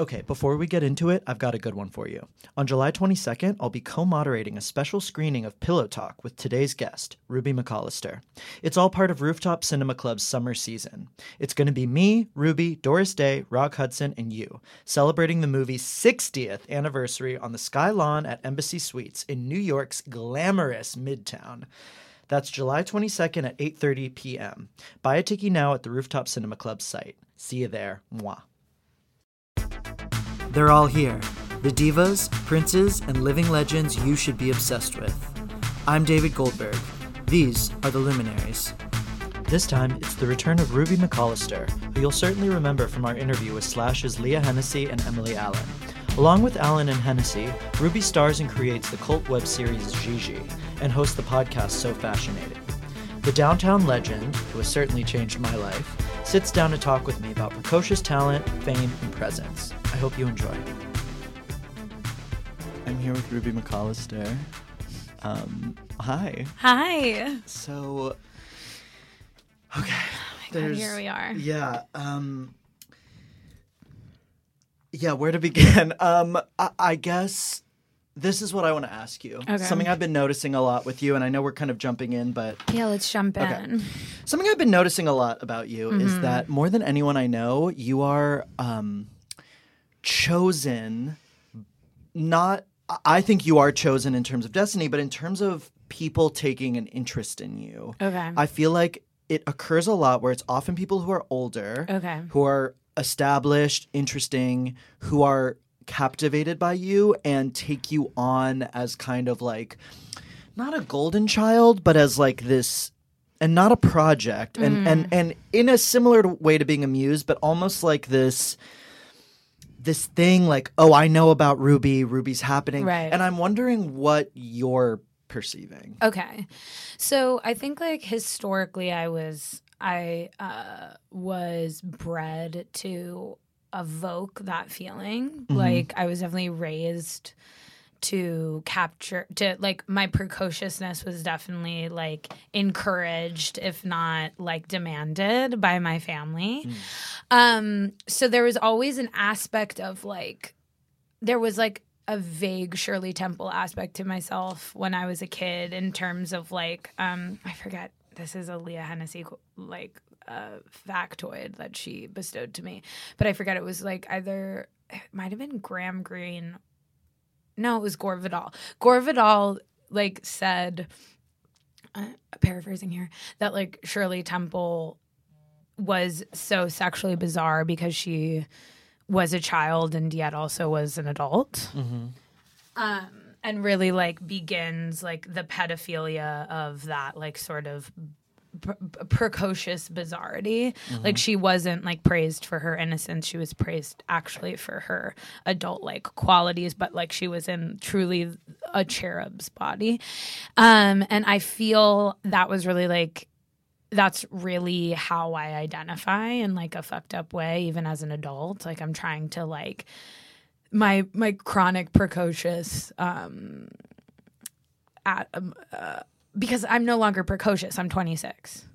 Okay, before we get into it, I've got a good one for you. On July 22nd, I'll be co moderating a special screening of Pillow Talk with today's guest, Ruby McCollister. It's all part of Rooftop Cinema Club's summer season. It's going to be me, Ruby, Doris Day, Rock Hudson, and you, celebrating the movie's 60th anniversary on the Sky Lawn at Embassy Suites in New York's glamorous Midtown. That's July 22nd at 8:30 p.m. Buy a ticket now at the Rooftop Cinema Club site. See you there. Mwah. They're all here. The divas, princes, and living legends you should be obsessed with. I'm David Goldberg. These are the luminaries. This time, it's the return of Ruby McCollister, who you'll certainly remember from our interview with Slash's Leah Hennessy and Emily Allen. Along with Allen and Hennessy, Ruby stars and creates the cult web series Gigi and hosts the podcast So Fascinating. The downtown legend, who has certainly changed my life, sits down to talk with me about precocious talent, fame, and presence. I hope you enjoy. I'm here with Ruby McCollister. Um, hi. Hi. So, okay. Oh God, here we are. Yeah. Um, yeah. Where to begin? Um, I, I guess this is what I want to ask you. Okay. Something I've been noticing a lot with you, and I know we're kind of jumping in, but Yeah, let's jump in. Okay. in. Something I've been noticing a lot about you Mm-hmm. is that more than anyone I know, you are um, chosen. Not, I think you are chosen in terms of destiny, but in terms of people taking an interest in you. Okay. I feel like it occurs a lot where it's often people who are older, Okay. who are established, interesting, who are captivated by you and take you on as kind of like not a golden child, but as like this and not a project and and and in a similar way to being amused, but almost like this this thing like oh I know about Ruby, Ruby's happening, Right. and I'm wondering what you're perceiving. Okay. So I think like historically I was I uh was bred to evoke that feeling. Like I was definitely raised to capture to like my precociousness was definitely like encouraged if not like demanded by my family. Um so there was always an aspect of like there was like a vague Shirley Temple aspect to myself when I was a kid in terms of like um I forget this is a Leah Hennessy like uh, factoid that she bestowed to me, but I forget it was like either it might have been Graham Greene. No, it was Gore Vidal. Gore Vidal like said, uh, paraphrasing here, that like Shirley Temple was so sexually bizarre because she was a child and yet also was an adult. Um, and really like begins like the pedophilia of that like sort of pr- pr- precocious bizarrity. Like she wasn't like praised for her innocence; she was praised actually for her adult like qualities. But like she was in truly a cherub's body, um, and I feel that was really like that's really how I identify in like a fucked up way, even as an adult. Like I'm trying to like my my chronic precocious um at um, uh, because I'm no longer precocious. I'm 26.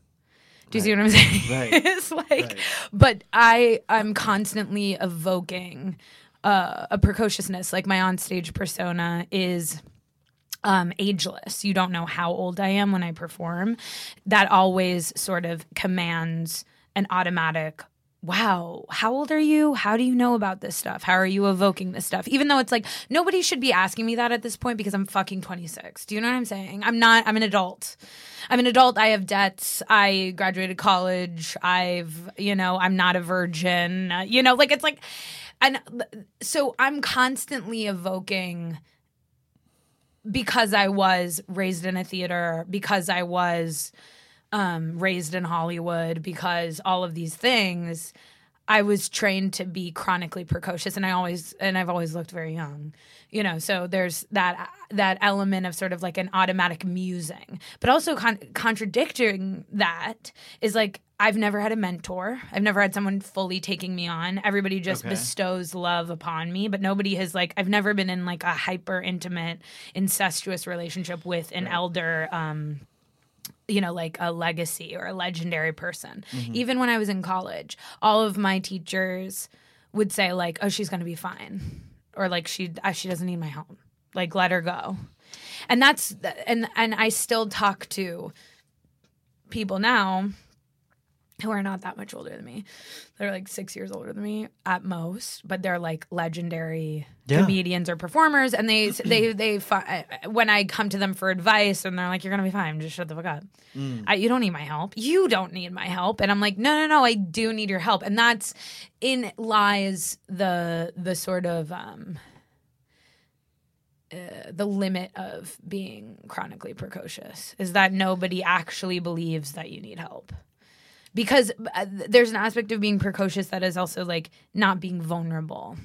Do you see what I'm saying? Right. it's like, Right. but I I'm constantly evoking uh, a precociousness. Like my onstage persona is um, ageless. You don't know how old I am when I perform. That always sort of commands an automatic. Wow, how old are you? How do you know about this stuff? How are you evoking this stuff? Even though it's like nobody should be asking me that at this point because I'm fucking 26. Do you know what I'm saying? I'm not, I'm an adult. I'm an adult. I have debts. I graduated college. I've, you know, I'm not a virgin. You know, like it's like, and so I'm constantly evoking because I was raised in a theater, because I was um, raised in Hollywood, because all of these things, I was trained to be chronically precocious, and I always and I've always looked very young, you know. So there's that that element of sort of like an automatic musing, but also con- contradicting that is like I've never had a mentor. I've never had someone fully taking me on. Everybody just Okay. bestows love upon me, but nobody has like I've never been in like a hyper intimate incestuous relationship with an elder um you know, like a legacy or a legendary person. Even when I was in college, all of my teachers would say like, "Oh, she's going to be fine," or like, "She uh, she doesn't need my help. Like, let her go." And that's and and I still talk to people now who are not that much older than me. They're like six years older than me at most, but they're like legendary Yeah. comedians or performers. And they they they fi- when I come to them for advice, and they're like, "You're gonna be fine. Just shut the fuck up. I, you don't need my help. You don't need my help." And I'm like, "No, no, no. I do need your help." And that's in lies the the sort of um uh, the limit of being chronically precocious is that nobody actually believes that you need help because uh, there's an aspect of being precocious that is also like not being vulnerable.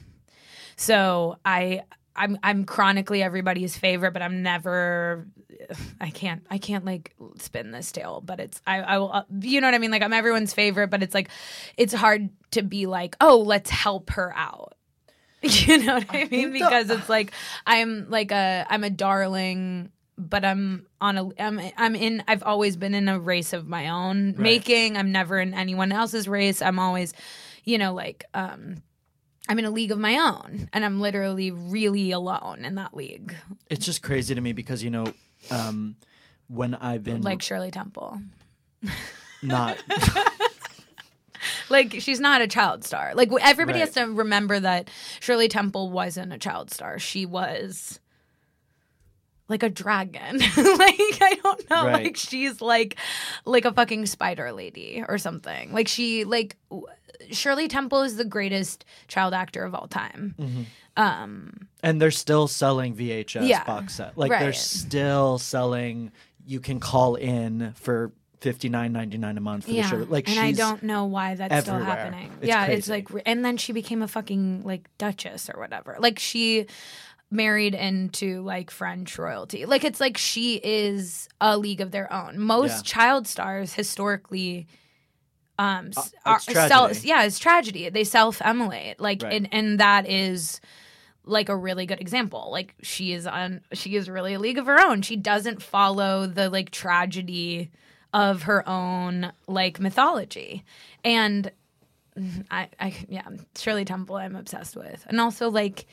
So I I'm I'm chronically everybody's favorite, but I'm never I can't I can't like spin this tale, but it's I I will uh, you know what I mean like I'm everyone's favorite, but it's like it's hard to be like, "Oh, let's help her out." You know what I, mean? think the- Because it's like I'm like a I'm a darling but I'm on a I'm I'm in I've always been in a race of my own making. I'm never in anyone else's race. I'm always, you know, like um I'm in a league of my own and I'm literally really alone in that league. It's just crazy to me because you know, um, when I've been Like Shirley Temple. not Like she's not a child star. Like everybody Right. has to remember that Shirley Temple wasn't a child star. She was like a dragon. like I don't know. Right. Like she's like like a fucking spider lady or something. Like she like Shirley Temple is the greatest child actor of all time. Mm-hmm. Um and they're still selling VHS Yeah. box set. Like they're still selling. You can call in for fifty nine ninety nine a month for yeah. the show. Like and I don't know why that's still happening. It's yeah, it's like and then she became a fucking like duchess or whatever. Like she married into like French royalty. Like it's like she is a league of their own. Most Yeah. child stars historically um Uh, are tragedy. yeah, it's tragedy. They self-emulate. Like Right. and and that is like a really good example. Like she is on she is really a league of her own. She doesn't follow the like tragedy of her own like mythology. And I I yeah, Shirley Temple I'm obsessed with. And also like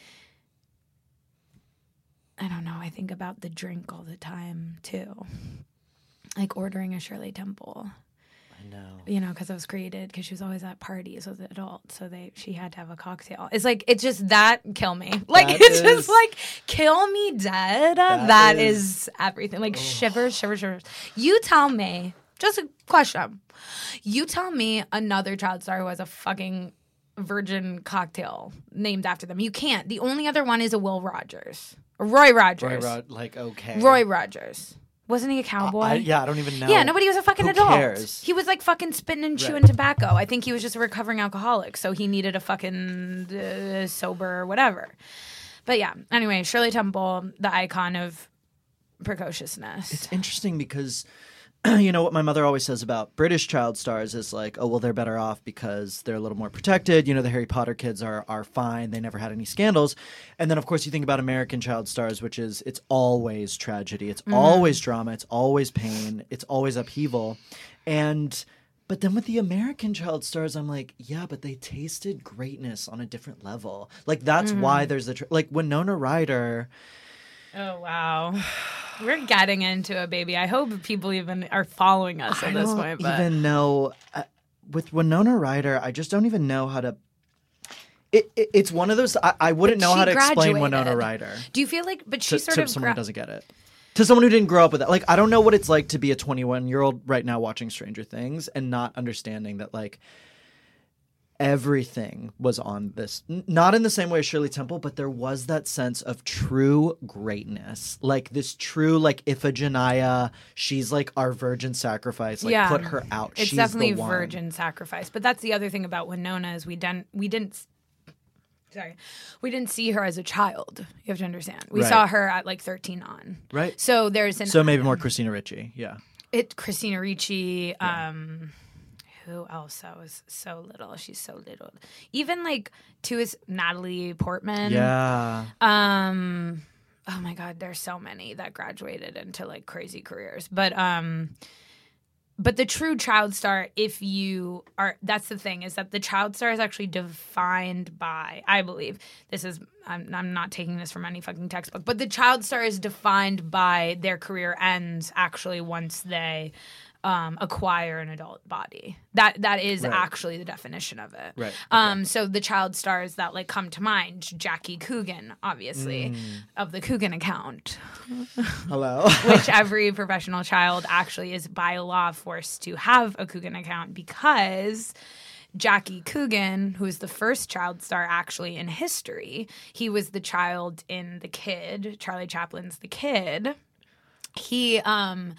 I don't know, I think about the drink all the time too. Like ordering a Shirley Temple I know. you know, because I was created because she was always at parties with adults, so they she had to have a cocktail. It's like it's just that kill me, like That it's is- just like kill me dead. That that is- is, everything. Like shivers, shivers, shivers. You tell me, just a question. You tell me another child star who has a fucking virgin cocktail named after them. You can't. The only other one is a Will Rogers, Roy Roy Rogers, Rod, like okay. Roy Rogers. Wasn't he a cowboy? I, yeah, I don't even know. Yeah, nobody was a fucking Who adult. cares? He was like fucking spitting and chewing Right. tobacco. I think he was just a recovering alcoholic, so he needed a fucking uh, sober or whatever. But yeah, anyway, Shirley Temple, the icon of precociousness. It's interesting because you know what my mother always says about British child stars is like, oh well, they're better off because they're a little more protected. You know, the Harry Potter kids are are fine; they never had any scandals. And then, of course, you think about American child stars, which is it's always tragedy, it's mm-hmm. always drama, it's always pain, it's always upheaval, and. But then with the American child stars, I'm like, yeah, but they tasted greatness on a different level. Like that's mm-hmm. why there's the tr- like Winona Ryder. Oh wow, we're getting into a baby. I hope people even are following us I at this don't point. But even know uh, with Winona Ryder. I just don't even know how to. It, it, it's one of those. I, I wouldn't But know how she to explain Winona. Ryder do you feel like? But to, she sort to of someone gra- who doesn't get it. To someone who didn't grow up with that, like I don't know what it's like to be a 21 year old right now watching Stranger Things and not understanding that like everything was on this. N- Not in the same way as Shirley Temple, but there was that sense of true greatness. Like this true, like Iphigenia, she's like our virgin sacrifice. Like Yeah. put her out. It's she's definitely the one. virgin sacrifice. But that's the other thing about Winona is we didn't we didn't sorry. We didn't see her as a child. You have to understand. We Right. saw her at like 13 on. Right. So there's an So maybe more Christina Ricci. Yeah. it Christina Ricci, um who else that was so little? She's so little. Even like two is Natalie Portman. Yeah. Um oh my god, there's so many that graduated into like crazy careers. But um but the true child star if you are that's the thing is that the child star is actually defined by I believe this is I'm, I'm not taking this from any fucking textbook but the child star is defined by their career ends actually once they um, acquire an adult body that that is Right. actually the definition of it Right. um, so the child stars that like come to mind, Jackie Coogan, obviously, of the Coogan account, Hello. which every professional child actually is by law forced to have a Coogan account because Jackie Coogan, who is the first child star actually in history, he was the child in The Kid, Charlie Chaplin's The Kid. He um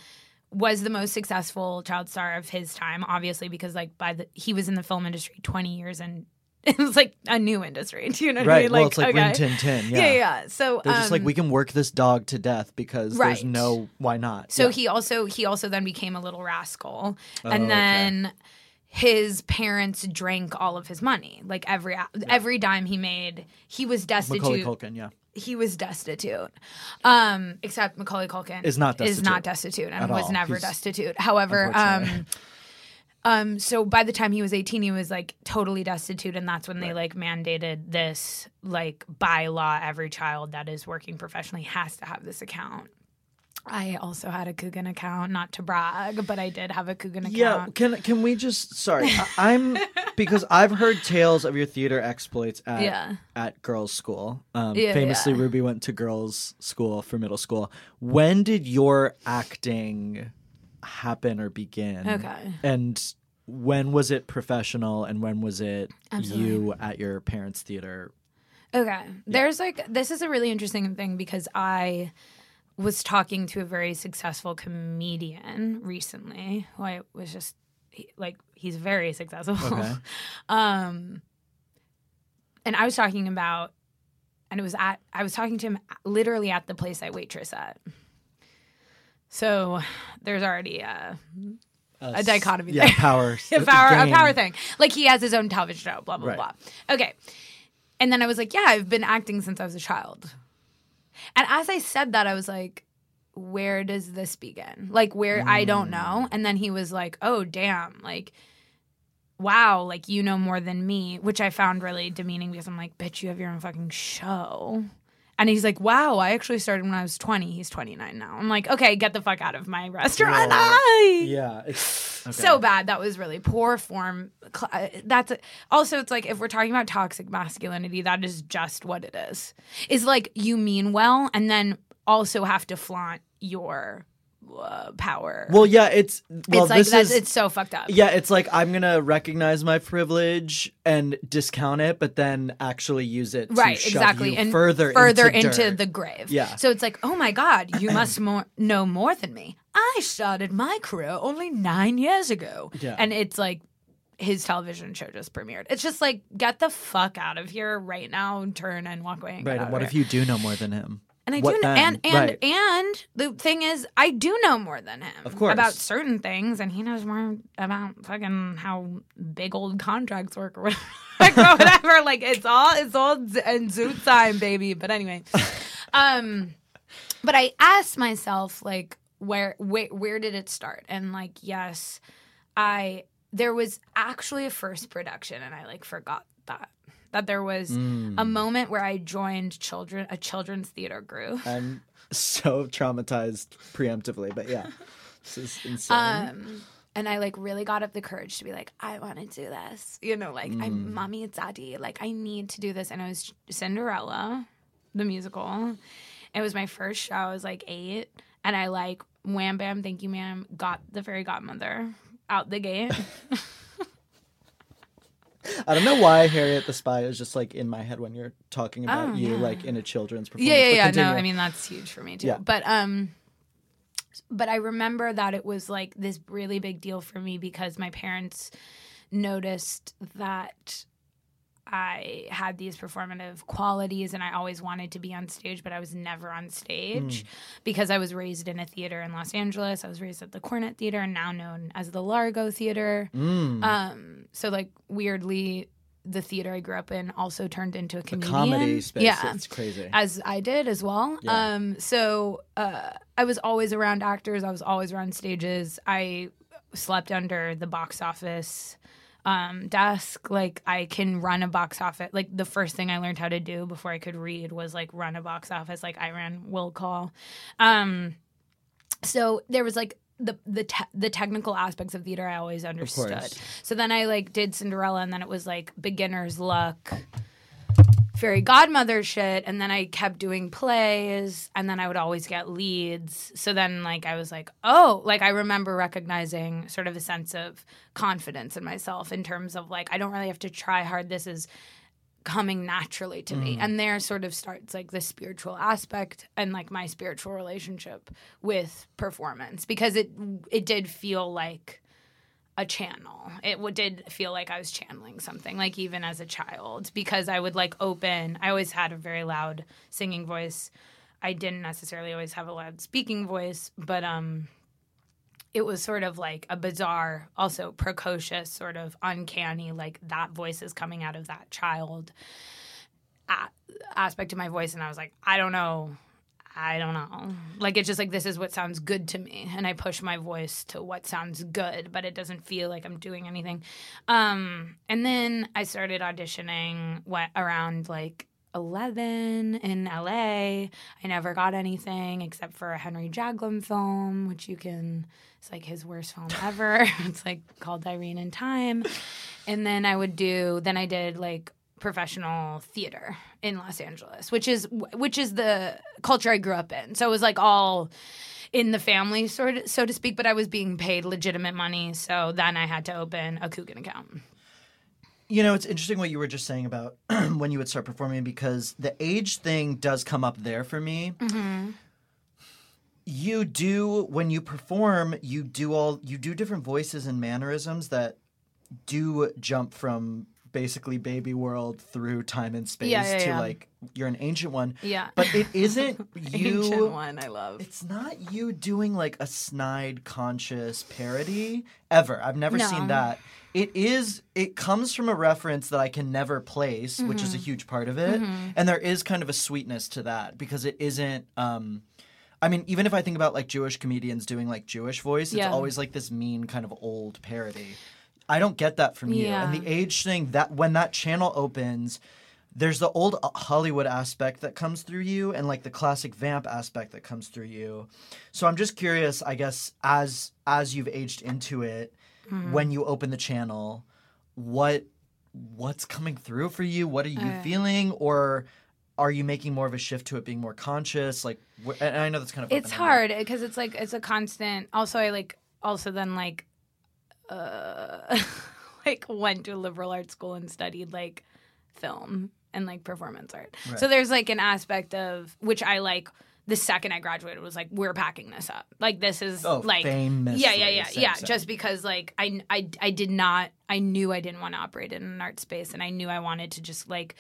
was the most successful child star of his time, obviously, because like by the he was in the film industry twenty years and it was like a new industry. Do you know what I right. mean? well, it's like okay. Rin Tin Tin. Yeah. Yeah, yeah. So They're just like um, we can work this dog to death because Right. there's no why not. So Yeah. he also he also then became a little rascal, Oh, and okay. then his parents drank all of his money. Like every every dime he made, he was Macaulay destitute. Culkin. Yeah. He was destitute. Um, except Macaulay Culkin Is not Is not destitute destitute and at was all. never He's- destitute. However, um. Um, so by the time he was 18, he was like totally destitute, and that's when they like mandated this like by law, every child that is working professionally has to have this account. I also had a Coogan account, not to brag, but I did have a Coogan account. Yeah, can can we just sorry, I, I'm because I've heard tales of your theater exploits at Yeah. at girls' school. Um, Yeah, famously, yeah. Ruby went to girls' school for middle school. When did your acting happen or begin? Okay. and when was it professional, and when was it Absolutely. you at your parents' theater? Okay. There's like this is a really interesting thing because I was talking to a very successful comedian recently who I was just he- like he's very successful. Okay. um and I was talking about and it was at I was talking to him literally at the place I waitress at. So there's already a a dichotomy Yeah, there. power. a power a power thing. Like he has his own television show, blah blah Right. blah. Okay. And then I was like, yeah, I've been acting since I was a child. And as I said that, I was like, where does this begin? Like where I don't mm. know. And then he was like, oh damn, like wow, like you know more than me, which I found really demeaning because I'm like, bitch, you have your own fucking show. And he's like, wow, I actually started when I was 20. He's 29 now. I'm like, okay, get the fuck out of my restaurant. Hi. Yeah, okay. So bad. That was really poor form. Cl- uh, That's also. It's like if we're talking about toxic masculinity, that is just what it is. Is like you mean well, and then also have to flaunt your uh, power. Well, yeah, it's well. it's like this that's is it's so fucked up. Yeah, it's like I'm gonna recognize my privilege and discount it, but then actually use it to Right, shove exactly, and further further into, into, the grave. Yeah. So it's like, oh my god, you must more, know more than me. I started my career only nine years ago. Yeah. And it's like his television show just premiered. It's just like, get the fuck out of here right now, turn and walk away. And right. And what if you do know more than him? And I What do know, then? and and Right. and the thing is, I do know more than him, Of course. about certain things, and he knows more about fucking how big old contracts work or whatever. like, or whatever. Like it's all it's all z- in zoot time, baby. But anyway, um, but I asked myself like, where where where did it start? And like, yes, I there was actually a first production, and I like forgot that that there was Mm. a moment where I joined children a children's theater group. I'm so traumatized preemptively, but yeah, this is insane. Um, and I like really got up the courage to be like, I want to do this. You know, like Mm. I'm mommy, it's daddy. Like I need to do this. And it was Cinderella, the musical. It was my first show. I was like eight, and I like wham bam, thank you, ma'am. Got the fairy godmother out the gate. I don't know why Harriet the Spy is just like in my head when you're talking about Oh, you, yeah. like in a children's performance. yeah, yeah, yeah. No. I mean that's huge for me too. Yeah. But um, but I remember that it was like this really big deal for me because my parents noticed that I had these performative qualities and I always wanted to be on stage, but I was never on stage because I was raised in a theater in Los Angeles. I was raised at the Coronet Theater, now known as the Largo Theater. Mm. Um, so like weirdly, the theater I grew up in also turned into a the comedian. comedy space. Yeah, It's crazy. as I did as well. Yeah. Um, so uh, I was always around actors. I was always around stages. I slept under the box office um, desk. Like I can run a box office. Like the first thing I learned how to do before I could read was like run a box office. Like I ran will call. Um, so there was like the the te- the technical aspects of theater I always understood. course. So then I like did Cinderella, and then it was like beginner's luck, fairy godmother shit, and then I kept doing plays, and then I would always get leads. So then like I was like, oh, like I remember recognizing sort of a sense of confidence in myself in terms of like I don't really have to try hard. This is coming naturally to me mm. and there sort of starts like the spiritual aspect and like my spiritual relationship with performance because it it did feel like a channel it w- did feel like i was channeling something like even as a child because i would like open i always had a very loud singing voice i didn't necessarily always have a loud speaking voice but um it was sort of like a bizarre, also precocious, sort of uncanny, like that voice is coming out of that child a- aspect of my voice. And I was like, I don't know. I don't know. Like, it's just like, this is what sounds good to me. And I push my voice to what sounds good, but it doesn't feel like I'm doing anything. Um, and then I started auditioning what, around like 11 in LA. I never got anything except for a Henry Jaglom film, which you can, it's like his worst film ever. it's like called Irene in Time. And then I would do, then I did like professional theater in Los Angeles, which is, which is the culture I grew up in. So it was like all, in the family, sort of, so to speak, but I was being paid legitimate money. So then I had to open a Coogan account. You know, it's interesting what you were just saying about when you would start performing because the age thing does come up there for me. Mm-hmm. You do when you perform, you do all you do different voices and mannerisms that do jump from basically baby world through time and space Yeah, yeah, to yeah. like you're an ancient one. Yeah. But it isn't you Ancient one, I love. It's not you doing like a snide conscious parody ever. I've never No. seen that. It is it comes from a reference that I can never place, which is a Mm-hmm. huge part of it. And there is kind of a sweetness to that because it isn't um I mean, even if I think about like Jewish comedians doing like Jewish voice, it's Yeah. always like this mean kind of old parody. I don't get that from you. And the age thing that when that channel opens, there's the old Hollywood aspect that comes through you and like the classic vamp aspect that comes through you. So I'm just curious, I guess, as as you've aged into it, Mm-hmm. when you open the channel, what what's coming through for you? What are you Uh. feeling or are you making more of a shift to it being more conscious? Like, wh- and I know that's kind of it's hard because it's like it's a constant also i like also then like uh like went to a liberal arts school and studied like film and like performance art. So there's like an aspect of which i like the second i graduated was like we're packing this up. Like this is Oh, like famously. yeah yeah yeah yeah just because like I, I i did not i knew i didn't want to operate in an art space and i knew i wanted to just like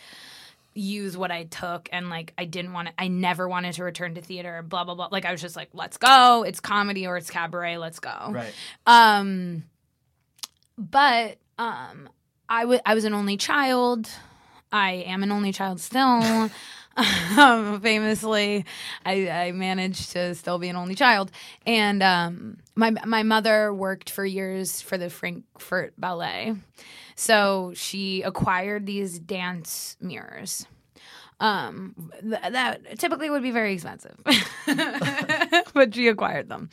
use what I took and like I didn't want to I never wanted to return to theater blah blah blah. Like I was just like let's go. It's comedy or it's cabaret. Let's go. Right. um but um I wa- I was an only child. I am an only child still um, famously. I, I managed to still be an only child. And um my my mother worked for years for the Frankfurt Ballet. So she acquired these dance mirrors. Um, th- that typically would be very expensive, but she acquired them,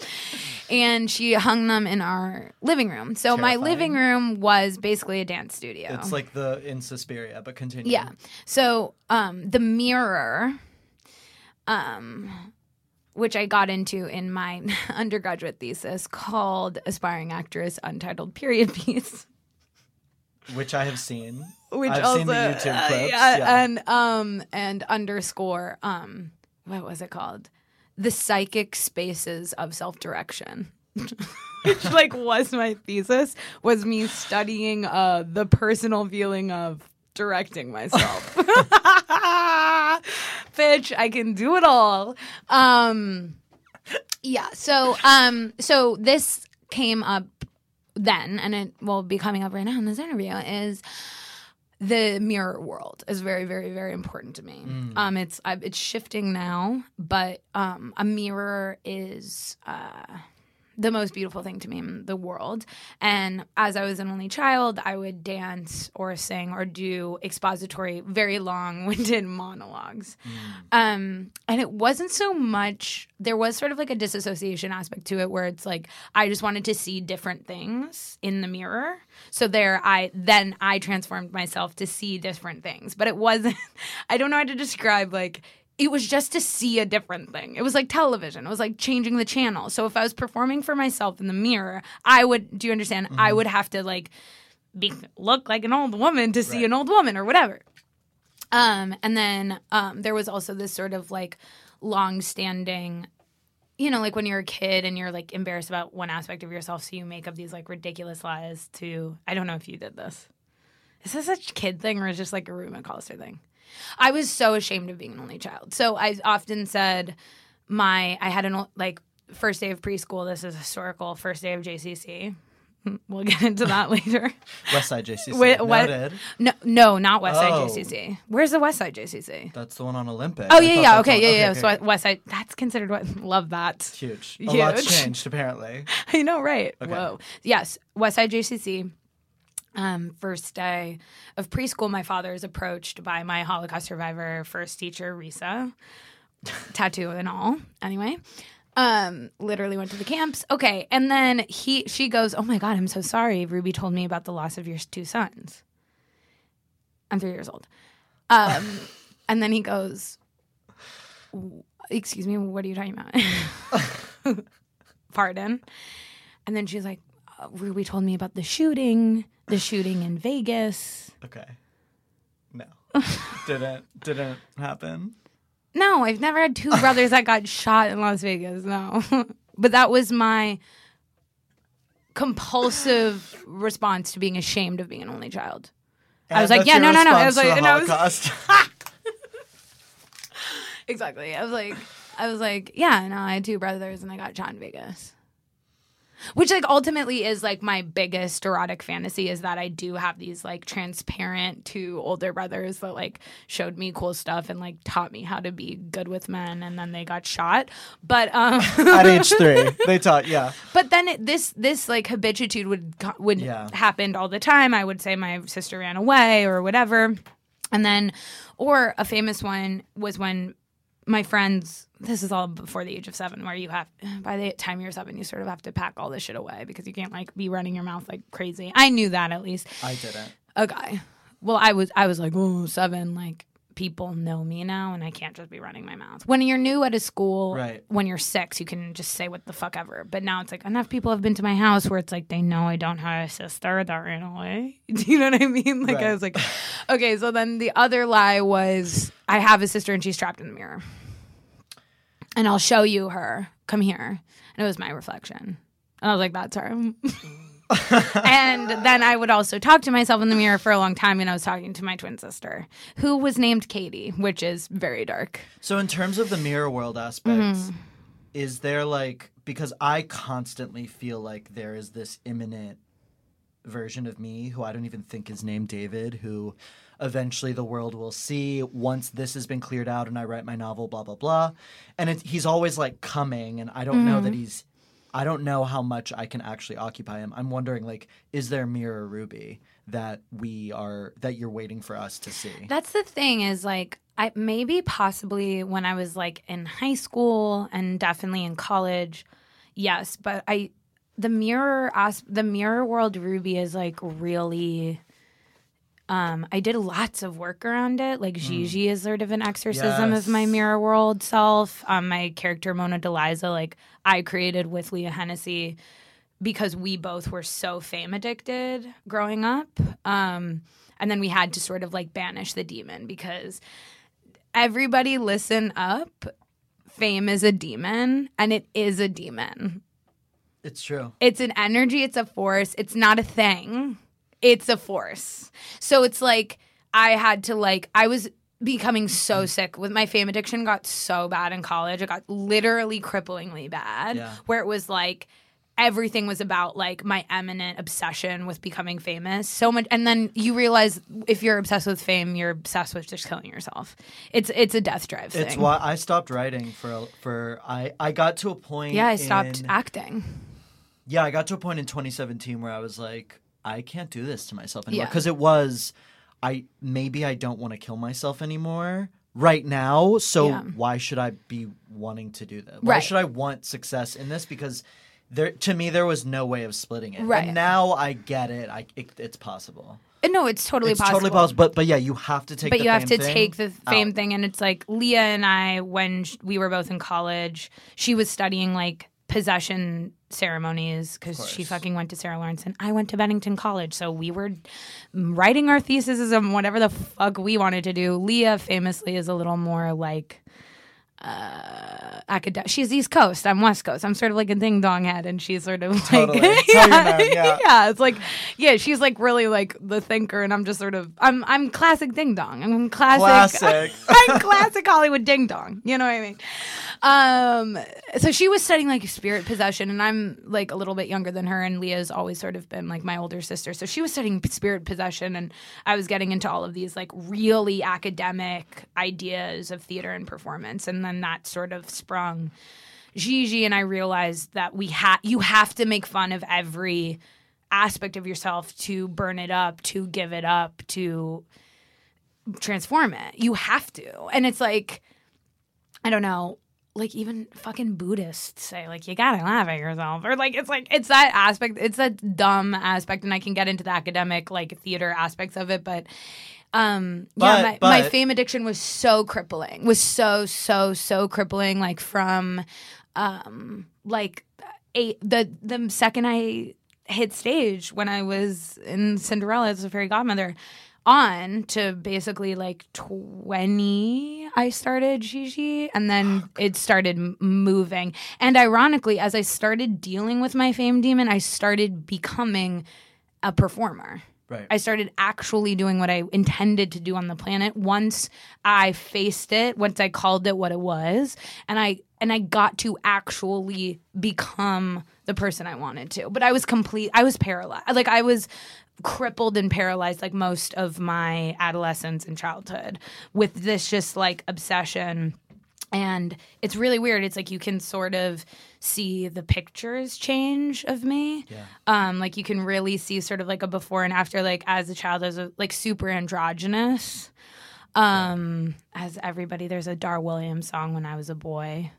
and she hung them in our living room. So my living room was basically a dance studio. It's like the in Suspiria, but continue. Yeah. So um, the mirror, um, which I got into in my undergraduate thesis called Aspiring Actress Untitled Period Piece. which I have seen. Which I've also the YouTube uh, yeah, yeah. and um and underscore um what was it called? The psychic spaces of self-direction. Which like was my thesis was me studying uh the personal feeling of directing myself. Bitch i can do it all. Um yeah so um so this came up then and it will be coming up right now in this interview is the mirror world is very very very important to me. Um it's I, it's shifting now but um a mirror is uh the most beautiful thing to me in the world. And as I was an only child, I would dance or sing or do expository, very long winded monologues. Um, and it wasn't so much, there was sort of like a disassociation aspect to it where it's like I just wanted to see different things in the mirror. So there I then I transformed myself to see different things. But it wasn't I don't know how to describe like it was just to see a different thing. It was like television. It was like changing the channel. So if I was performing for myself in the mirror, I would do you understand? I would have to like be look like an old woman to see Right. an old woman or whatever. Um, and then um, there was also this sort of like long standing, you know, like when you're a kid and you're like embarrassed about one aspect of yourself, so you make up these like ridiculous lies to. I don't know if you did this. Is this a kid thing or is just like a Ruby McCollister thing? I was so ashamed of being an only child. So I often said my I had an like first day of preschool. This is historical. First day of JCC. We'll get into that later. Westside JCC. Wait, what? No, no, not Westside Oh. JCC. Where's the Westside JCC? That's the one on Olympic. Oh yeah, yeah. Okay, on- yeah, yeah. okay, So okay. Westside. That's considered what? Love that. huge. A Huge. lot's changed apparently. I know, right? Okay. Whoa. Yes, Westside JCC. Um, first day of preschool, my father is approached by my Holocaust survivor first teacher, Risa, tattoo and all. Anyway, um, literally went to the camps. Okay, and then he, she goes, "Oh my god, I'm so sorry. Ruby told me about the loss of your two sons. I'm three years old." Um, and then he goes, "Excuse me, what are you talking about?" Pardon. And then she's like, Uh, Ruby told me about the shooting, the shooting in Vegas. Okay. No. didn't didn't happen. No, I've never had two brothers that got shot in Las Vegas. No. but that was my compulsive response to being ashamed of being an only child. I was like, yeah, no, no, no. I was like, and I was- Exactly. I was like, I was like, yeah, no, I had two brothers and I got shot in Vegas. Which like ultimately is like my biggest erotic fantasy is that I do have these like transparent two older brothers that like showed me cool stuff and like taught me how to be good with men and then they got shot. But um At age three, they taught. Yeah. but then it, this this like habitude would would Yeah. happened all the time. I would say my sister ran away or whatever, and then or a famous one was when my friends. This is all before the age of seven, where you have by the time you're seven, you sort of have to pack all this shit away because you can't like be running your mouth like crazy. I knew that at least. I didn't. Okay. Well, I was I was like, oh, seven, like people know me now and I can't just be running my mouth. When you're new at a school, Right. when you're six, you can just say what the fuck ever. But now it's like enough people have been to my house where it's like they know I don't have a sister that ran away. Do you know what I mean? Like I was like, okay, so then the other lie was I have a sister and she's trapped in the mirror. And I'll show you her. Come here. And it was my reflection. And I was like, that's her. and then I would also talk to myself in the mirror for a long time, and I was talking to my twin sister, who was named Katie, which is very dark. So in terms of the mirror world aspect, Mm-hmm. is there like because I constantly feel like there is this imminent version of me who I don't even think is named David, who eventually the world will see once this has been cleared out and I write my novel, blah blah blah. And it, he's always like coming, and I don't know Mm-hmm. that he's. I don't know how much I can actually occupy him. I'm wondering, like, is there Mirror Ruby that we are that you're waiting for us to see? That's the thing is like I maybe possibly when I was like in high school and definitely in college, yes, but I the mirror as the mirror world Ruby is like really um, I did lots of work around it. Like Gigi is sort of an exorcism of my mirror world self. Um, my character Mona Deliza, like I created with Leah Hennessy because we both were so fame addicted growing up. Um, and then we had to sort of like banish the demon because everybody listen up. Fame is a demon and it is a demon. It's true. It's an energy, it's a force, it's not a thing. It's a force. So it's like I had to like I was becoming so mm. sick with my fame addiction got so bad in college. It got literally cripplingly bad Yeah. where it was like everything was about like my eminent obsession with becoming famous so much and then you realize if you're obsessed with fame you're obsessed with just killing yourself it's it's a death drive thing It's why I stopped writing for for I I got to a point. yeah i stopped in- acting Yeah, I got to a point in 2017 where I was like, I can't do this to myself anymore Yeah. because it was, I maybe I don't want to kill myself anymore right now. So Yeah. why should I be wanting to do that? Why Right. should I want success in this? Because there, to me, there was no way of splitting it. Right. And now I get it. I it, it's possible. Uh, no it's totally it's possible totally possible. But but yeah, you have to take. but the you have to take the fame out. thing and it's like leah and i when sh- we were both in college she was studying like possession ceremonies because she fucking went to sarah lawrence and i went to bennington college so we were writing our theses on whatever the fuck we wanted to do leah famously is a little more like uh academic she's east coast i'm west coast i'm sort of like a ding dong head and she's sort of like Totally. Your man, yeah. yeah, it's like yeah, she's like really like the thinker, and I'm just sort of I'm I'm classic ding dong. I'm classic. Classic. Classic Hollywood ding dong. You know what I mean? Um, so she was studying like spirit possession, and I'm like a little bit younger than her, and Leah's always sort of been like my older sister. So she was studying spirit possession, and I was getting into all of these like really academic ideas of theater and performance, and then that sort of sprung. Gigi and I realized that we had you have to make fun of every aspect of yourself to burn it up, to give it up, to transform it. You have to. And it's like I don't know, like even fucking Buddhists say like you got to laugh at yourself or like it's like it's that aspect, it's that dumb aspect and I can get into the academic like theater aspects of it, but um yeah, But- my, my but- fame addiction was so crippling. Was so so so crippling like from um like eight the the second I hit stage when I was in Cinderella as a fairy godmother on to basically like 20 I started Gigi and then oh, it started moving. And ironically as I started dealing with my fame demon I started becoming a performer Right. I started actually doing what I intended to do on the planet once I faced it, once I called it what it was, and I and I got to actually become the person I wanted to. But I was complete I was paralyzed. Like I was crippled and paralyzed like most of my adolescence and childhood with this just like obsession and it's really weird. It's like you can sort of see the pictures change of me. Um like you can really see sort of like a before and after. Like as a child as a like super androgynous um as everybody there's a dar williams song when i was a boy.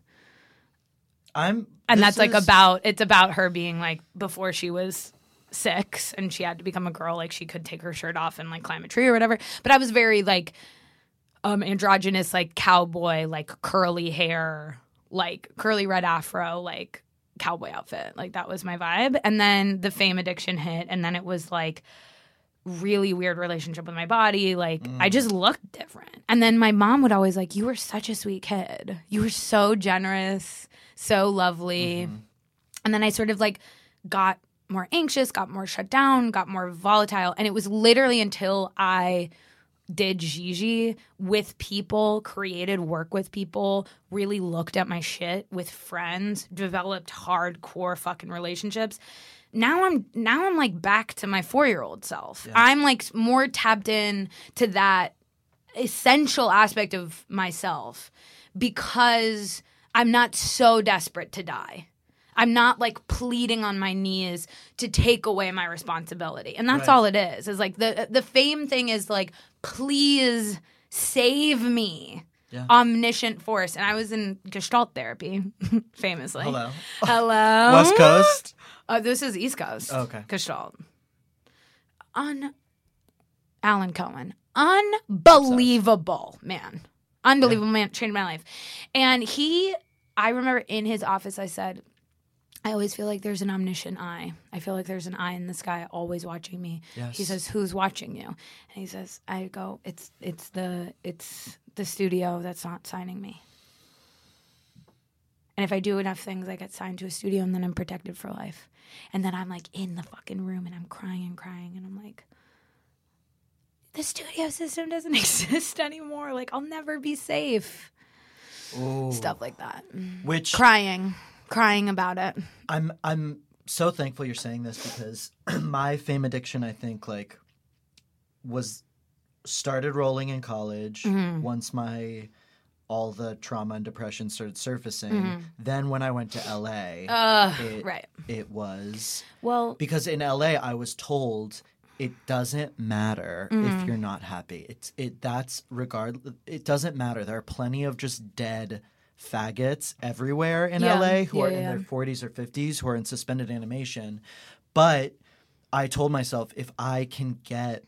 I'm and that's like is- about it's about her being like before she was six and she had to become a girl. Like she could take her shirt off and like climb a tree or whatever. But i was very like um androgynous like cowboy like curly hair like curly red afro like cowboy outfit. Like that was my vibe. And then the fame addiction hit and then it was like really weird relationship with my body. Like i just looked different. And then my mom would always like you were such a sweet kid. You were so generous so lovely. And then i sort of like got more anxious got more shut down got more volatile. And it was literally until i did Gigi with people, created work with people, really looked at my shit with friends, developed hardcore fucking relationships. Now I'm now I'm like back to my 4-year-old self. I'm like more tapped in to that essential aspect of myself because I'm not so desperate to die. I'm not like pleading on my knees to take away my responsibility. And that's Right. all it is. Is like the the fame thing is like please save me. Yeah. Omniscient force. And I was in Gestalt therapy, famously. Hello. Hello. West Coast. Uh, this is East Coast. Okay. Gestalt. Un Alan Cohen. Unbelievable, man. Unbelievable man. Changed my life. And he, I remember in his office, I said, I always feel like there's an omniscient eye. I feel like there's an eye in the sky always watching me. Yes. He says, "Who's watching you?" And he says, "I go, it's it's the it's the studio that's not signing me." And if I do enough things, I get signed to a studio, and then I'm protected for life. And then I'm like in the fucking room, and I'm crying and crying, and I'm like, the studio system doesn't exist anymore. Like I'll never be safe. Ooh. Stuff like that. Which Crying, crying about it. I'm I'm so thankful you're saying this because my fame addiction, I think, like was started rolling in college Mm-hmm. once my all the trauma and depression started surfacing. Mm-hmm. Then when I went to LA, Ugh, it, right. it was Well, because in LA I was told it doesn't matter Mm-hmm. if you're not happy. It's it that's regard it doesn't matter. There are plenty of just dead faggots everywhere in Yeah. LA who Yeah, are yeah, in their 40s or 50s who are in suspended animation. But I told myself if I can get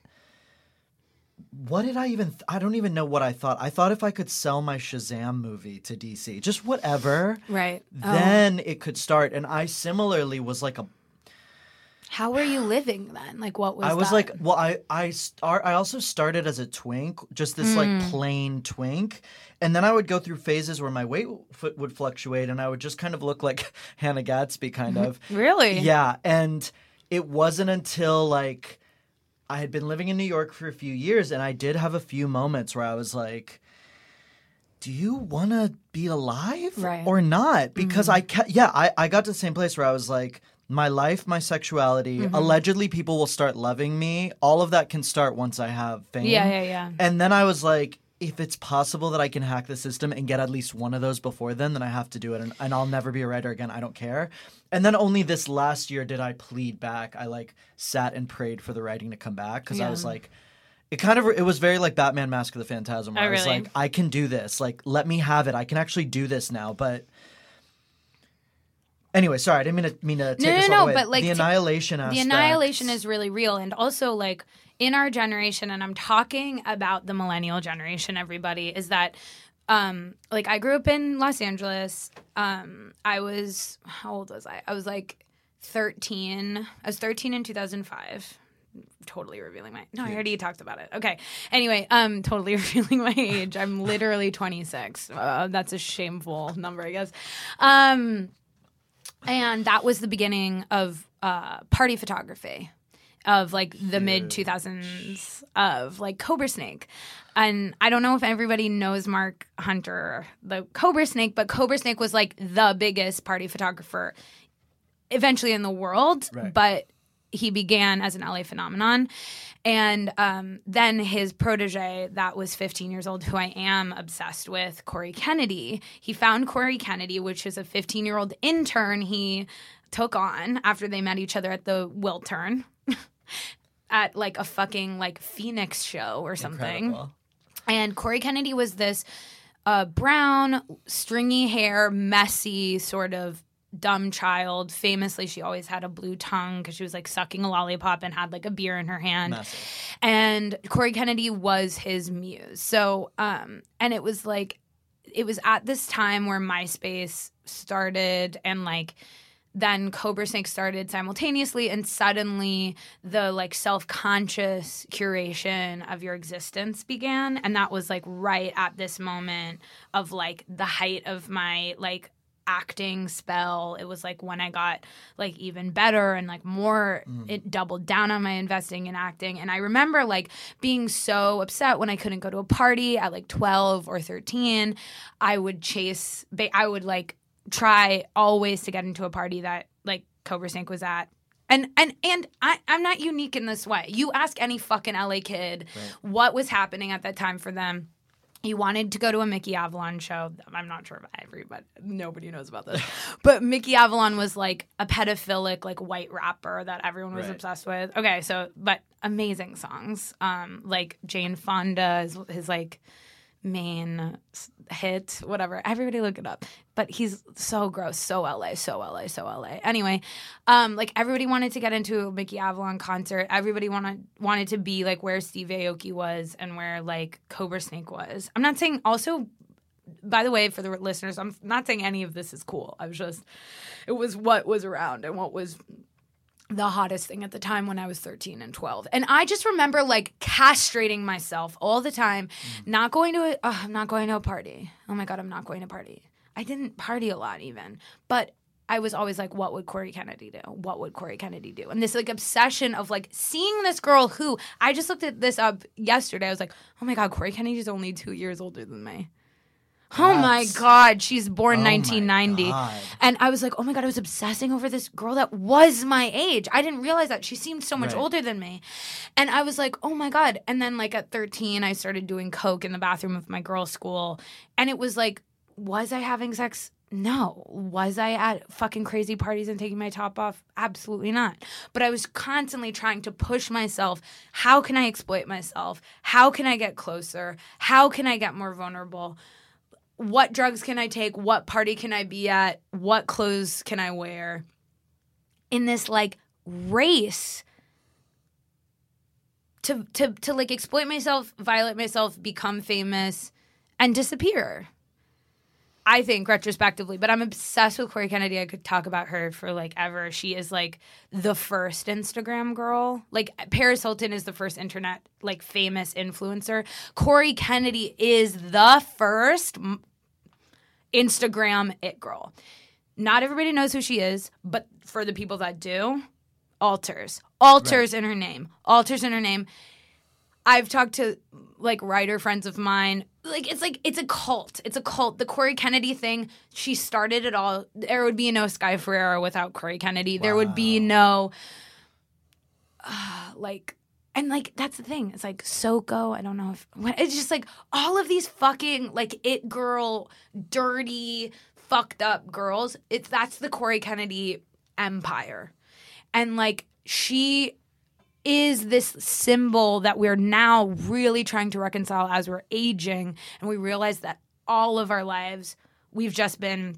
what did I even th- I don't even know what I thought. I thought if I could sell my Shazam movie to DC, just whatever, right. Oh. then it could start and I similarly was like a How were you living then? Like, what was I was that? like, well, I I start. I also started as a twink, just this like Mm. plain twink, and then I would go through phases where my weight f- would fluctuate, and I would just kind of look like Hannah Gadsby, kind of. really? Yeah, and it wasn't until like I had been living in New York for a few years, and I did have a few moments where I was like. Do you want to be alive Right. Mm-hmm. or not? Because I ca- yeah, I, I got to the same place where I was like, my life, my sexuality, Mm-hmm. allegedly people will start loving me. All of that can start once I have fame. Yeah, yeah, yeah. And then I was like, if it's possible that I can hack the system and get at least one of those before then, then I have to do it. And, and I'll never be a writer again. I don't care. And then only this last year did I plead back. I like sat and prayed for the writing to come back because I was like, it kind of it was very like Batman Mask of the Phantasm. Where Oh, I was really? like, I can do this. Like, let me have it. I can actually do this now. But anyway, sorry, I didn't mean to mean to take No, us no, all no, the way. but, like, the annihilation the aspect. annihilation is really real and also like in our generation and i'm talking about the millennial generation everybody is that um like i grew up in los angeles. Um i was how old was i? I was like 13 i was 13 in 2005 totally revealing my no i already talked about it. Okay. Anyway um totally revealing my age. I'm literally 26 uh, that's a shameful number i guess. Um and that was the beginning of uh, party photography of like the mid 2000s of like Cobra Snake. And I don't know if everybody knows Mark Hunter, the Cobra Snake, but Cobra Snake was like the biggest party photographer eventually in the world, Right. but he began as an LA phenomenon. And um, then his protege, that was 15 years old, who I am obsessed with, Cory Kennedy. He found Cory Kennedy, which is a 15 year old intern he took on after they met each other at the Wiltern at like a fucking like Phoenix show or something. Incredible. And Cory Kennedy was this uh, brown, stringy hair, messy, sort of dumb child. Famously, she always had a blue tongue because she was like sucking a lollipop and had like a beer in her hand. Massive. And Cory Kennedy was his muse. So, um, and it was like, it was at this time where MySpace started and like, then Cobra Snake started simultaneously, and suddenly the like self conscious curation of your existence began. And that was like right at this moment of like the height of my like acting spell. It was like when I got like even better and like more, mm. it doubled down on my investing in acting. And I remember like being so upset when I couldn't go to a party at like 12 or 13. I would chase, I would like try always to get into a party that like Cobra Snake was at. And and and I, I'm not unique in this way. You ask any fucking LA kid what was happening at that time for them. You wanted to go to a Mickey Avalon show. I'm not sure if everybody, nobody knows about this, but Mickey Avalon was like a pedophilic, like white rapper that everyone was Right. obsessed with. Okay, so but amazing songs, um, like Jane Fonda is his like main hit, whatever. Everybody look it up. But he's so gross, so LA, so LA, so LA. Anyway, um, like everybody wanted to get into a Mickey Avalon concert. Everybody wanted wanted to be like where Steve Aoki was and where like Cobra Snake was. I'm not saying also by the way, for the listeners, I'm not saying any of this is cool. I was just, it was what was around and what was the hottest thing at the time when I was 13 and 12. And I just remember like castrating myself all the time, mm. not going to a, oh, I'm not going to a party. Oh my God, I'm not going to party. I didn't party a lot even, but I was always like, what would Cory Kennedy do? What would Cory Kennedy do? And this like obsession of like seeing this girl who I just looked at this up yesterday. I was like, oh my God, Cory Kennedy's only two years older than me. Oh my God, she's born oh 1990. And I was like, oh my God, I was obsessing over this girl that was my age. I didn't realize that. She seemed so much right. older than me. And I was like, oh my God. And then, like, at 13, I started doing Coke in the bathroom of my girls' school. And it was like, was I having sex? No. Was I at fucking crazy parties and taking my top off? Absolutely not. But I was constantly trying to push myself. How can I exploit myself? How can I get closer? How can I get more vulnerable? What drugs can I take? What party can I be at? What clothes can I wear? In this like race to to to like exploit myself, violate myself, become famous, and disappear. I think retrospectively, but I'm obsessed with Cory Kennedy. I could talk about her for like ever. She is like the first Instagram girl. Like Paris Hilton is the first internet like famous influencer. Cory Kennedy is the first Instagram it girl. Not everybody knows who she is, but for the people that do, alters. Alters right. in her name. Alters in her name. I've talked to like writer friends of mine. Like it's like it's a cult. It's a cult. The Cory Kennedy thing, she started it all. There would be no Sky Ferreira without Cory Kennedy. Wow. There would be no uh, like and like that's the thing. It's like Soko. I don't know if it's just like all of these fucking like it girl, dirty, fucked up girls. It's that's the Cory Kennedy empire, and like she is this symbol that we're now really trying to reconcile as we're aging, and we realize that all of our lives we've just been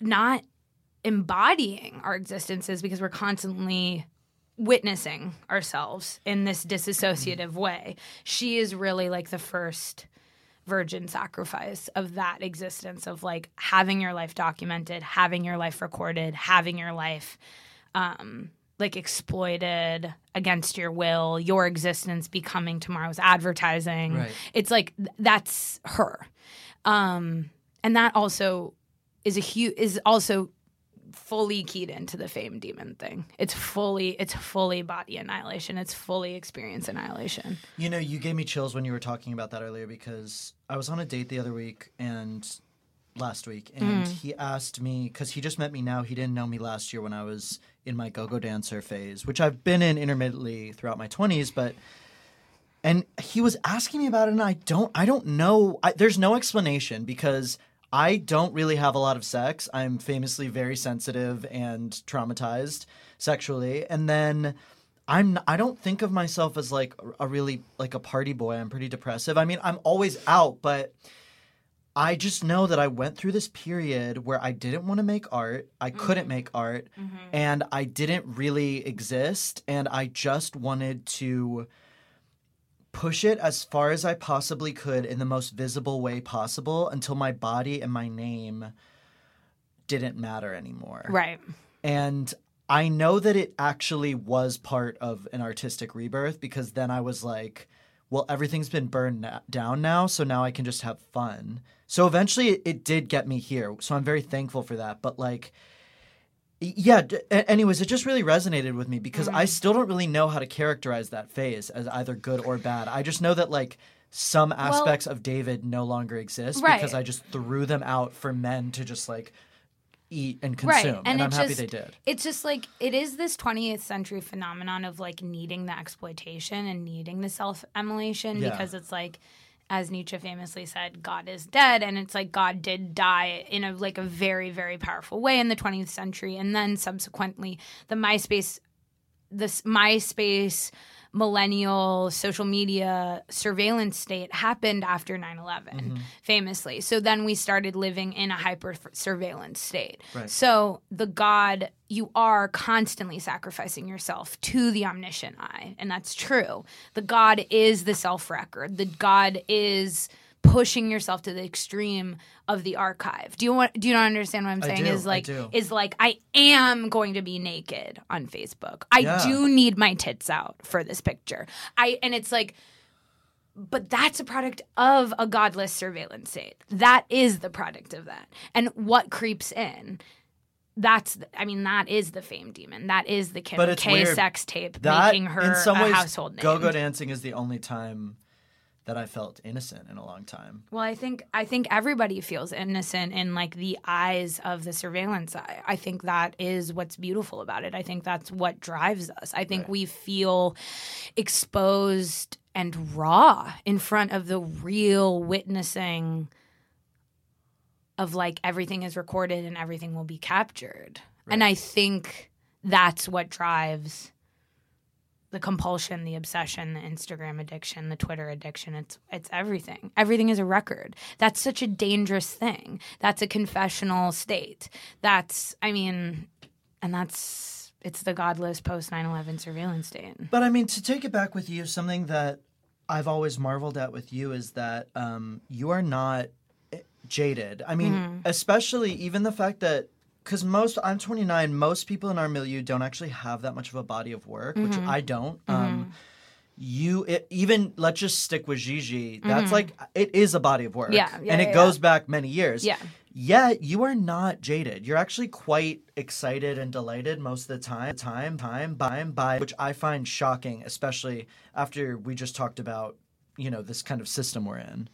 not embodying our existences because we're constantly witnessing ourselves in this disassociative way. She is really like the first virgin sacrifice of that existence of like having your life documented, having your life recorded, having your life um like exploited against your will, your existence becoming tomorrow's advertising. Right. It's like th- that's her. Um and that also is a huge is also fully keyed into the fame demon thing. It's fully it's fully body annihilation. It's fully experience annihilation. You know, you gave me chills when you were talking about that earlier because I was on a date the other week and last week and mm. he asked me cuz he just met me now. He didn't know me last year when I was in my go-go dancer phase, which I've been in intermittently throughout my 20s, but and he was asking me about it and I don't I don't know I, there's no explanation because I don't really have a lot of sex. I'm famously very sensitive and traumatized sexually. And then I'm I don't think of myself as like a really like a party boy. I'm pretty depressive. I mean, I'm always out, but I just know that I went through this period where I didn't want to make art. I mm-hmm. couldn't make art mm-hmm. and I didn't really exist and I just wanted to push it as far as I possibly could in the most visible way possible until my body and my name didn't matter anymore. Right. And I know that it actually was part of an artistic rebirth because then I was like, well, everything's been burned down now, so now I can just have fun. So eventually it, it did get me here. So I'm very thankful for that. But like, yeah anyways it just really resonated with me because mm-hmm. i still don't really know how to characterize that phase as either good or bad i just know that like some aspects well, of david no longer exist right. because i just threw them out for men to just like eat and consume right. and, and i'm happy they did it's just like it is this 20th century phenomenon of like needing the exploitation and needing the self-immolation yeah. because it's like as Nietzsche famously said, God is dead, and it's like God did die in a like a very very powerful way in the 20th century, and then subsequently the MySpace, this MySpace millennial social media surveillance state happened after 9-11 mm-hmm. famously so then we started living in a hyper surveillance state right. so the god you are constantly sacrificing yourself to the omniscient eye and that's true the god is the self record the god is pushing yourself to the extreme of the archive. Do you want do you not understand what I'm saying? do, is like is like I am going to be naked on Facebook. I Yeah. do need my tits out for this picture. I and it's like but that's a product of a godless surveillance state. That is the product of that. And what creeps in that's I mean that is the fame demon. That is the Kim K weird. sex tape That making her in some a ways, household name. go-go dancing is the only time that I felt innocent in a long time. Well, I think I think everybody feels innocent in like the eyes of the surveillance eye. I think that is what's beautiful about it. I think that's what drives us. I think we feel exposed and raw in front of the real witnessing of like everything is recorded and everything will be captured. And I think that's what drives the compulsion, the obsession, the Instagram addiction, the Twitter addiction. It's it's everything. Everything is a record. That's such a dangerous thing. That's a confessional state. That's I mean, and that's it's the godless post 9/11 surveillance state. But I mean, to take it back with you, something that I've always marveled at with you is that um, you are not eh, jaded. I mean, Mm-hmm. especially even the fact that because most I'm 29, most people in our milieu don't actually have that much of a body of work, which Mm-hmm. I don't. Um, you it, even let's just stick with Gigi. That's like it is a body of work, Mm-hmm. Yeah, yeah, and it yeah, goes back many years. Yeah. Yet you are not jaded. You're actually quite excited and delighted most of the time, time, time, by and by, which I find shocking, especially after we just talked about, you know, this kind of system we're in.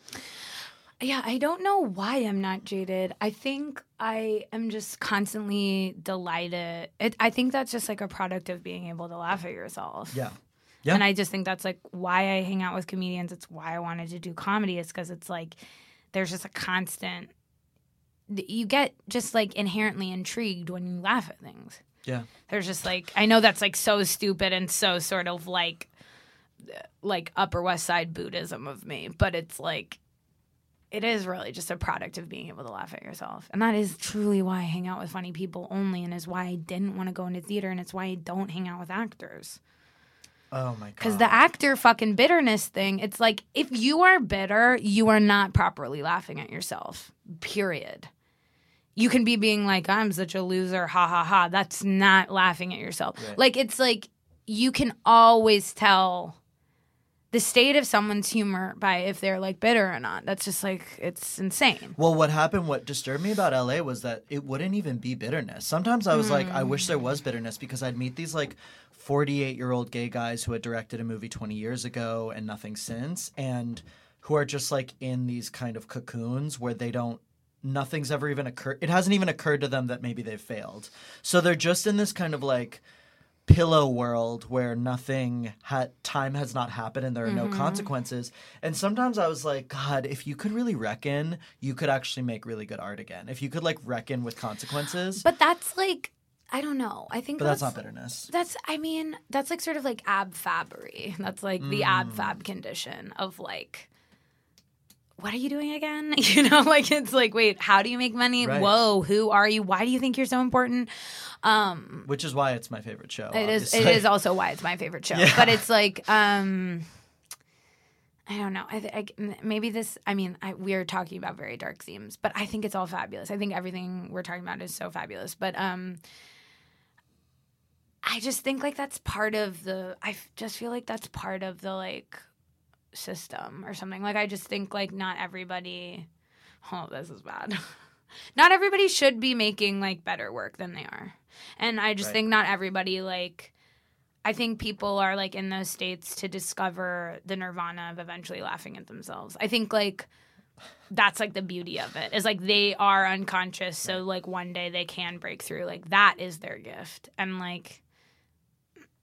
Yeah, I don't know why I'm not jaded. I think I am just constantly delighted. It, I think that's just like a product of being able to laugh at yourself. Yeah. Yeah. And I just think that's like why I hang out with comedians. It's why I wanted to do comedy. Is because it's like there's just a constant. You get just like inherently intrigued when you laugh at things. Yeah. There's just like I know that's like so stupid and so sort of like like Upper West Side Buddhism of me, but it's like it is really just a product of being able to laugh at yourself. And that is truly why I hang out with funny people only and is why I didn't want to go into theater and it's why I don't hang out with actors. Oh my god. Because the actor fucking bitterness thing, it's like if you are bitter, you are not properly laughing at yourself. Period. You can be being like, I'm such a loser, ha ha ha. That's not laughing at yourself. Right. Like it's like you can always tell the state of someone's humor by if they're like bitter or not. That's just like it's insane. Well, what happened, what disturbed me about LA was that it wouldn't even be bitterness. Sometimes I was like, I wish there was bitterness because I'd meet these like 48 year old gay guys who had directed a movie 20 years ago and nothing since, and who are just like in these kind of cocoons where they don't, nothing's ever even occurred. It hasn't even occurred to them that maybe they've failed. So they're just in this kind of like, pillow world where nothing had time has not happened and there are no mm-hmm. consequences. And sometimes i was like god if you could really reckon you could actually make really good art again. If you could like reckon with consequences. But, that's like I don't know. I think but that's, not bitterness. That's, I mean, that's like sort of like ab fabbery. That's like the ab mm. fab condition of like, what are you doing again? You know, like it's like, wait, how do you make money? Right. Whoa, who are you? Why do you think you're so important? Um, which is why it's my favorite show it is. It obviously. is also why it's my favorite show. Yeah. But it's like, um, I don't know. I, I maybe this. I mean, I, we are talking about very dark themes, but I think it's all fabulous. I think everything we're talking about is so fabulous. But um, I just think like that's part of the. I just feel like that's part of the like system or something. Like I just think like not everybody. Oh, this is bad. not everybody should be making like better work than they are, and I just Right. think not everybody like. I think people are like in those states to discover the nirvana of eventually laughing at themselves. I think like that's like the beauty of it is like they are unconscious so like one day they can break through like that is their gift and like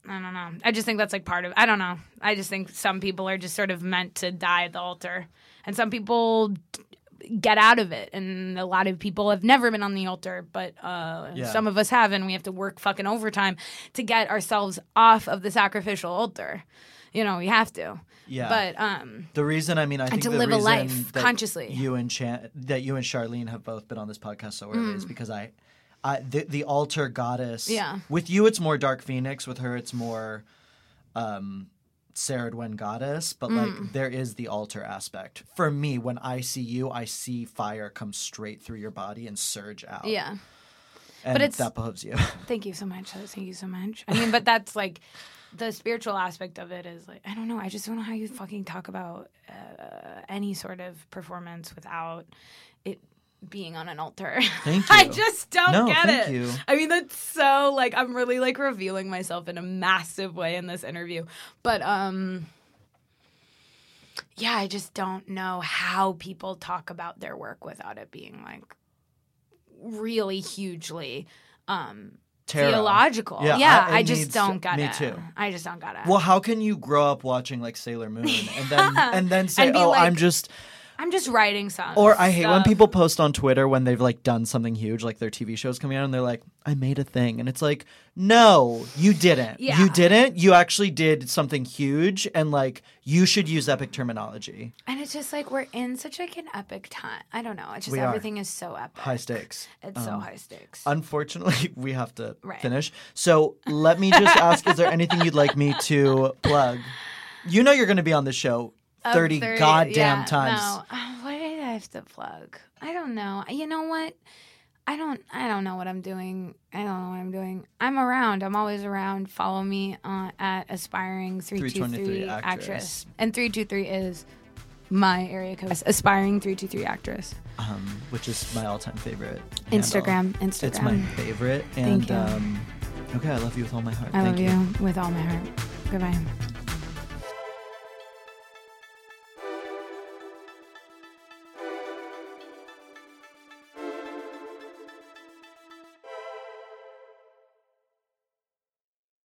i don't know. I just think that's like part of i don't know. I just think some people are just sort of meant to die at the altar. And some people get out of it. And a lot of people have never been on the altar but uh Yeah. some of us have and we have to work fucking overtime to get ourselves off of the sacrificial altar. You know we have to. Yeah. But um the reason i mean i think to the live a life that consciously. you and Chan- that you and charlene have both been on this podcast so early Mm. is because i I, the, the altar goddess. Yeah. With you, it's more Dark Phoenix. With her, it's more um, Ceridwen goddess, but like there is the altar aspect. For me, when I see you, I see fire come straight through your body and surge out. Yeah. and it's- that behoves you. Thank you so much. Thank you so much. I mean, but that's like the spiritual aspect of it is like I don't know. I just don't know how you fucking talk about uh, any sort of performance without it being on an altar. Thank I just don't No, get it. you. I mean, that's so like I'm really like revealing myself in a massive way in this interview, but um. Yeah, I just don't know how people talk about their work without it being like really hugely um Tarot. theological. Yeah, Yeah, I- I, just don't to- get me it. too. I just don't get it. Well, how can you grow up watching like Sailor Moon and then and then say, And "Oh, like- I'm just," I'm just writing songs. or I hate when people post on Twitter when they've like done something huge, like their TV shows coming out, and they're like, "I made a thing," and it's like, "No, you didn't. Yeah. You didn't. You actually did something huge, and like you should use epic terminology. And it's just like we're in such like an epic time. I don't know. It's just We are. everything is so epic. High stakes." It's so um, high stakes. Unfortunately, we have to Right. finish. So let me just ask: Is there anything you'd like me to plug? You know you're going to be on the show 30, 30 goddamn yeah, times. No. What did I have to plug? I don't know. You know what? I don't. I don't know what I'm doing. I don't know what I'm doing. I'm around. I'm always around. Follow me uh, at aspiring three two 323 three actress. actress. And three two three is my area code. Aspiring three two three actress. um, which is my all-time favorite. handle. Instagram. Instagram. It's my favorite. And Thank you. um, okay, I love you with all my heart. I Thank love you with all my heart. Goodbye.